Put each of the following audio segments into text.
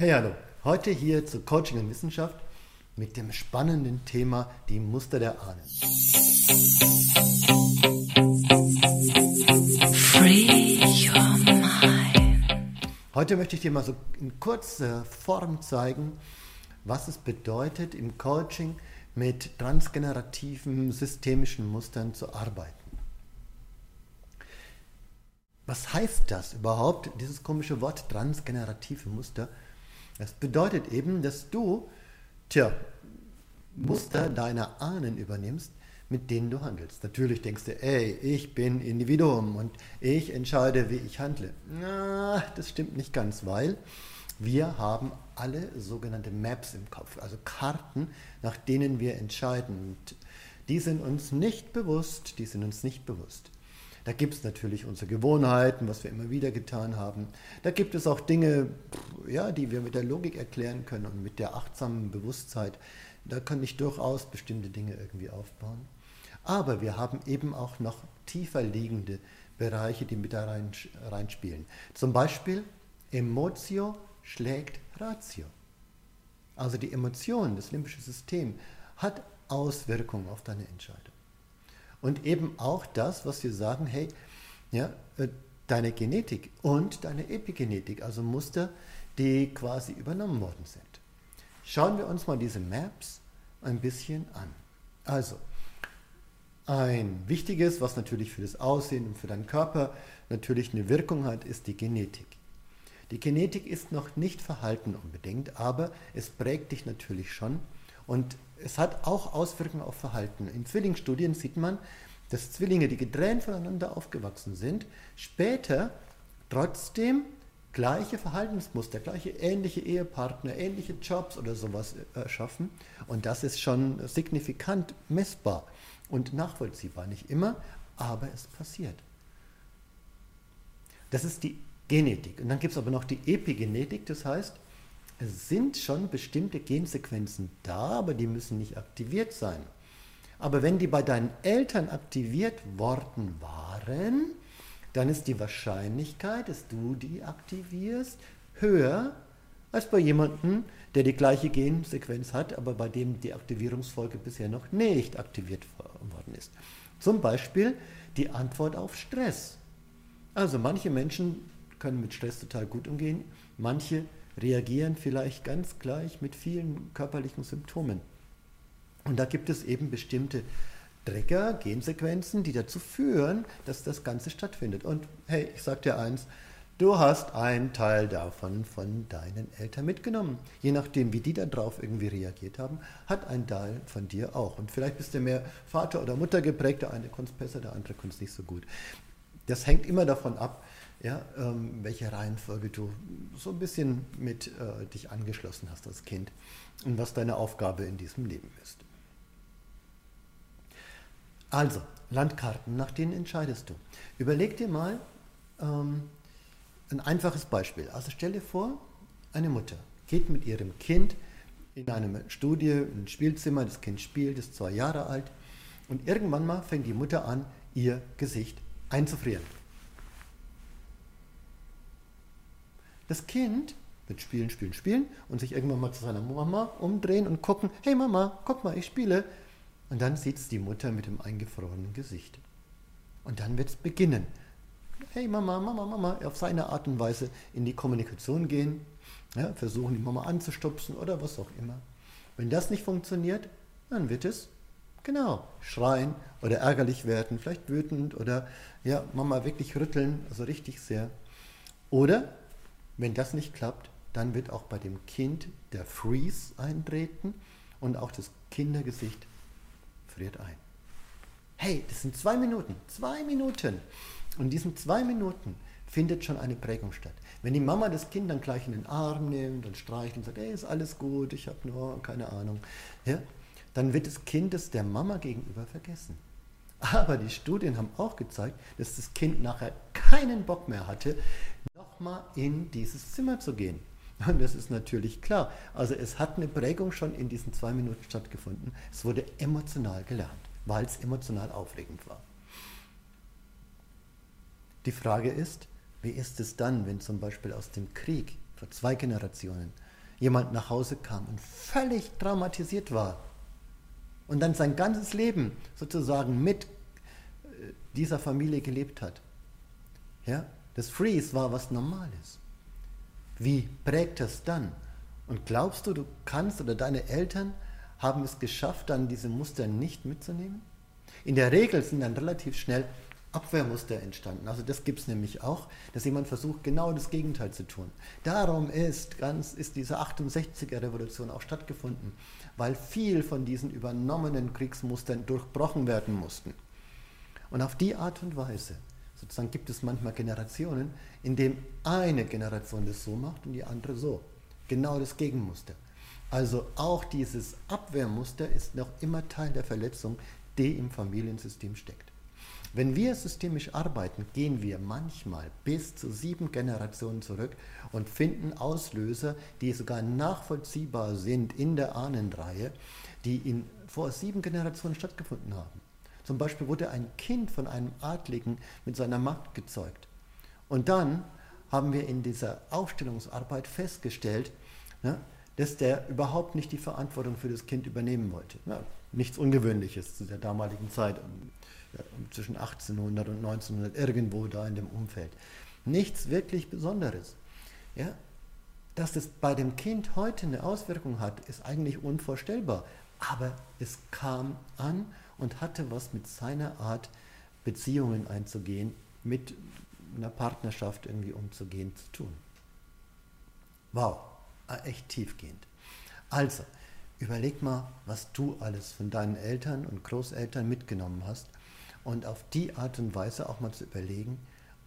Hey, hallo. Heute hier zu Coaching und Wissenschaft mit dem spannenden Thema die Muster der Ahnen. Free your mind. Heute möchte ich dir mal so in kurzer Form zeigen, was es bedeutet, im Coaching mit transgenerativen systemischen Mustern zu arbeiten. Was heißt das überhaupt, dieses komische Wort transgenerative Muster? Das bedeutet eben, dass du, tja, Muster deiner Ahnen übernimmst, mit denen du handelst. Natürlich denkst du, ey, ich bin Individuum und ich entscheide, wie ich handle. Na, das stimmt nicht ganz, weil wir haben alle sogenannte Maps im Kopf, also Karten, nach denen wir entscheiden. Und die sind uns nicht bewusst, die sind uns nicht bewusst. Da gibt es natürlich unsere Gewohnheiten, was wir immer wieder getan haben. Da gibt es auch Dinge, ja, die wir mit der Logik erklären können und mit der achtsamen Bewusstheit. Da kann ich durchaus bestimmte Dinge irgendwie aufbauen. Aber wir haben eben auch noch tiefer liegende Bereiche, die mit da rein, reinspielen. Zum Beispiel Emotio schlägt Ratio. Also die Emotion, das limbische System, hat Auswirkungen auf deine Entscheidung. Und eben auch das, was wir sagen, hey, ja, äh, deine Genetik und deine Epigenetik, also Muster, die quasi übernommen worden sind. Schauen wir uns mal diese Maps ein bisschen an. Also, ein wichtiges, was natürlich für das Aussehen und für deinen Körper natürlich eine Wirkung hat, ist die Genetik. Die Genetik ist noch nicht Verhalten unbedingt, aber es prägt dich natürlich schon und es hat auch Auswirkungen auf Verhalten. In Zwillingsstudien sieht man, dass Zwillinge, die getrennt voneinander aufgewachsen sind, später trotzdem gleiche Verhaltensmuster, gleiche ähnliche Ehepartner, ähnliche Jobs oder sowas äh, schaffen. Und das ist schon signifikant messbar und nachvollziehbar. Nicht immer, aber es passiert. Das ist die Genetik. Und dann gibt es aber noch die Epigenetik, das heißt, es sind schon bestimmte Gensequenzen da, aber die müssen nicht aktiviert sein. Aber wenn die bei deinen Eltern aktiviert worden waren, dann ist die Wahrscheinlichkeit, dass du die aktivierst, höher als bei jemandem, der die gleiche Gensequenz hat, aber bei dem die Aktivierungsfolge bisher noch nicht aktiviert worden ist. Zum Beispiel die Antwort auf Stress. Also manche Menschen können mit Stress total gut umgehen, manche reagieren vielleicht ganz gleich mit vielen körperlichen Symptomen. Und da gibt es eben bestimmte Trigger, Gensequenzen, die dazu führen, dass das Ganze stattfindet. Und hey, ich sage dir eins, du hast einen Teil davon von deinen Eltern mitgenommen. Je nachdem, wie die darauf irgendwie reagiert haben, hat ein Teil von dir auch. Und vielleicht bist du mehr Vater oder Mutter geprägt, der eine es besser, der andere es nicht so gut. Das hängt immer davon ab, ja, ähm, welche Reihenfolge du so ein bisschen mit äh, dich angeschlossen hast als Kind und was deine Aufgabe in diesem Leben ist. Also, Landkarten, nach denen entscheidest du. Überleg dir mal ähm, ein einfaches Beispiel. Also stell dir vor, eine Mutter geht mit ihrem Kind in einem Studie, in ein Spielzimmer, das Kind spielt, ist zwei Jahre alt und irgendwann mal fängt die Mutter an, ihr Gesicht einzufrieren. Das Kind wird spielen, spielen, spielen und sich irgendwann mal zu seiner Mama umdrehen und gucken, hey Mama, guck mal, ich spiele. Und dann sieht es die Mutter mit dem eingefrorenen Gesicht. Und dann wird es beginnen. Hey Mama, Mama, Mama, auf seine Art und Weise in die Kommunikation gehen, ja, versuchen die Mama anzustupsen oder was auch immer. Wenn das nicht funktioniert, dann wird es, genau, schreien oder ärgerlich werden, vielleicht wütend oder ja, Mama wirklich rütteln, also richtig sehr. Oder, wenn das nicht klappt, dann wird auch bei dem Kind der Freeze eintreten und auch das Kindergesicht friert ein. Hey, das sind zwei Minuten, zwei Minuten. Und in diesen zwei Minuten findet schon eine Prägung statt. Wenn die Mama das Kind dann gleich in den Arm nimmt und streichelt und sagt, hey, ist alles gut, ich habe nur keine Ahnung, ja, dann wird das Kind es der Mama gegenüber vergessen. Aber die Studien haben auch gezeigt, dass das Kind nachher keinen Bock mehr hatte, nochmal in dieses Zimmer zu gehen. Und das ist natürlich klar. Also es hat eine Prägung schon in diesen zwei Minuten stattgefunden. Es wurde emotional gelernt, weil es emotional aufregend war. Die Frage ist, wie ist es dann, wenn zum Beispiel aus dem Krieg vor zwei Generationen jemand nach Hause kam und völlig traumatisiert war und dann sein ganzes Leben sozusagen mit äh, dieser Familie gelebt hat. Ja? Das Freeze war was Normales. Wie prägt das dann? Und glaubst du, du kannst oder deine Eltern haben es geschafft, dann diese Muster nicht mitzunehmen? In der Regel sind dann relativ schnell Abwehrmuster entstanden. Also das gibt es nämlich auch, dass jemand versucht, genau das Gegenteil zu tun. Darum ist, ganz, ist diese 68er Revolution auch stattgefunden, weil viel von diesen übernommenen Kriegsmustern durchbrochen werden mussten. Und auf die Art und Weise, sozusagen gibt es manchmal Generationen, in denen eine Generation das so macht und die andere so. Genau das Gegenmuster. Also auch dieses Abwehrmuster ist noch immer Teil der Verletzung, die im Familiensystem steckt. Wenn wir systemisch arbeiten, gehen wir manchmal bis zu sieben Generationen zurück und finden Auslöser, die sogar nachvollziehbar sind in der Ahnenreihe, die in, vor sieben Generationen stattgefunden haben. Zum Beispiel wurde ein Kind von einem Adligen mit seiner Magd gezeugt. Und dann haben wir in dieser Aufstellungsarbeit festgestellt, ja, dass der überhaupt nicht die Verantwortung für das Kind übernehmen wollte. Ja, nichts Ungewöhnliches zu der damaligen Zeit zwischen 1800 und 1900, irgendwo da in dem Umfeld. Nichts wirklich Besonderes. Ja? Dass es bei dem Kind heute eine Auswirkung hat, ist eigentlich unvorstellbar. Aber es kam an und hatte was mit seiner Art, Beziehungen einzugehen, mit einer Partnerschaft irgendwie umzugehen, zu tun. Wow, echt tiefgehend. Also, überleg mal, was du alles von deinen Eltern und Großeltern mitgenommen hast und auf die Art und Weise auch mal zu überlegen,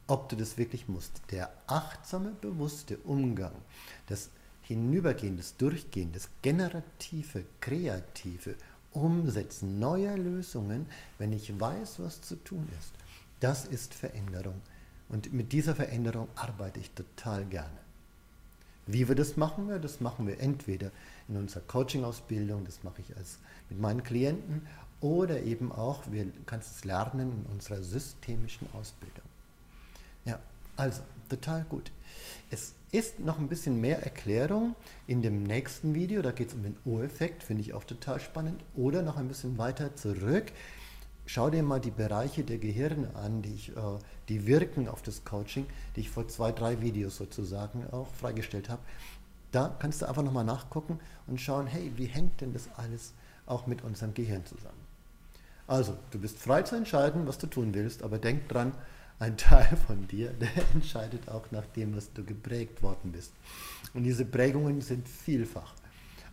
ob du das wirklich musst. Der achtsame, bewusste Umgang, das Hinübergehen, das Durchgehen, das generative, kreative Umsetzen neuer Lösungen, wenn ich weiß, was zu tun ist, das ist Veränderung. Und mit dieser Veränderung arbeite ich total gerne. Wie wir das machen, das machen wir entweder in unserer Coaching-Ausbildung, das mache ich als, mit meinen Klienten oder eben auch, wir kannst es lernen in unserer systemischen Ausbildung. Ja, also total gut. Es ist noch ein bisschen mehr Erklärung in dem nächsten Video, da geht es um den O-Effekt, finde ich auch total spannend. Oder noch ein bisschen weiter zurück. Schau dir mal die Bereiche der Gehirne an, die, ich, äh, die wirken auf das Coaching, die ich vor zwei, drei Videos sozusagen auch freigestellt habe. Da kannst du einfach nochmal nachgucken und schauen, hey, wie hängt denn das alles auch mit unserem Gehirn zusammen? Also, du bist frei zu entscheiden, was du tun willst, aber denk dran, ein Teil von dir, der entscheidet auch nach dem, was du geprägt worden bist. Und diese Prägungen sind vielfach.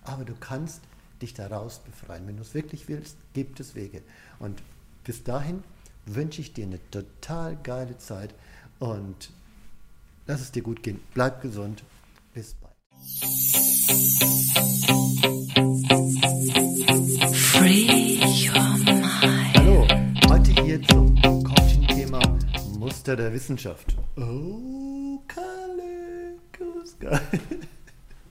Aber du kannst dich daraus befreien. Wenn du es wirklich willst, gibt es Wege. Und bis dahin wünsche ich dir eine total geile Zeit und lass es dir gut gehen. Bleib gesund. Bis bald. Muster der Wissenschaft. Oh, Kalle, Kuska.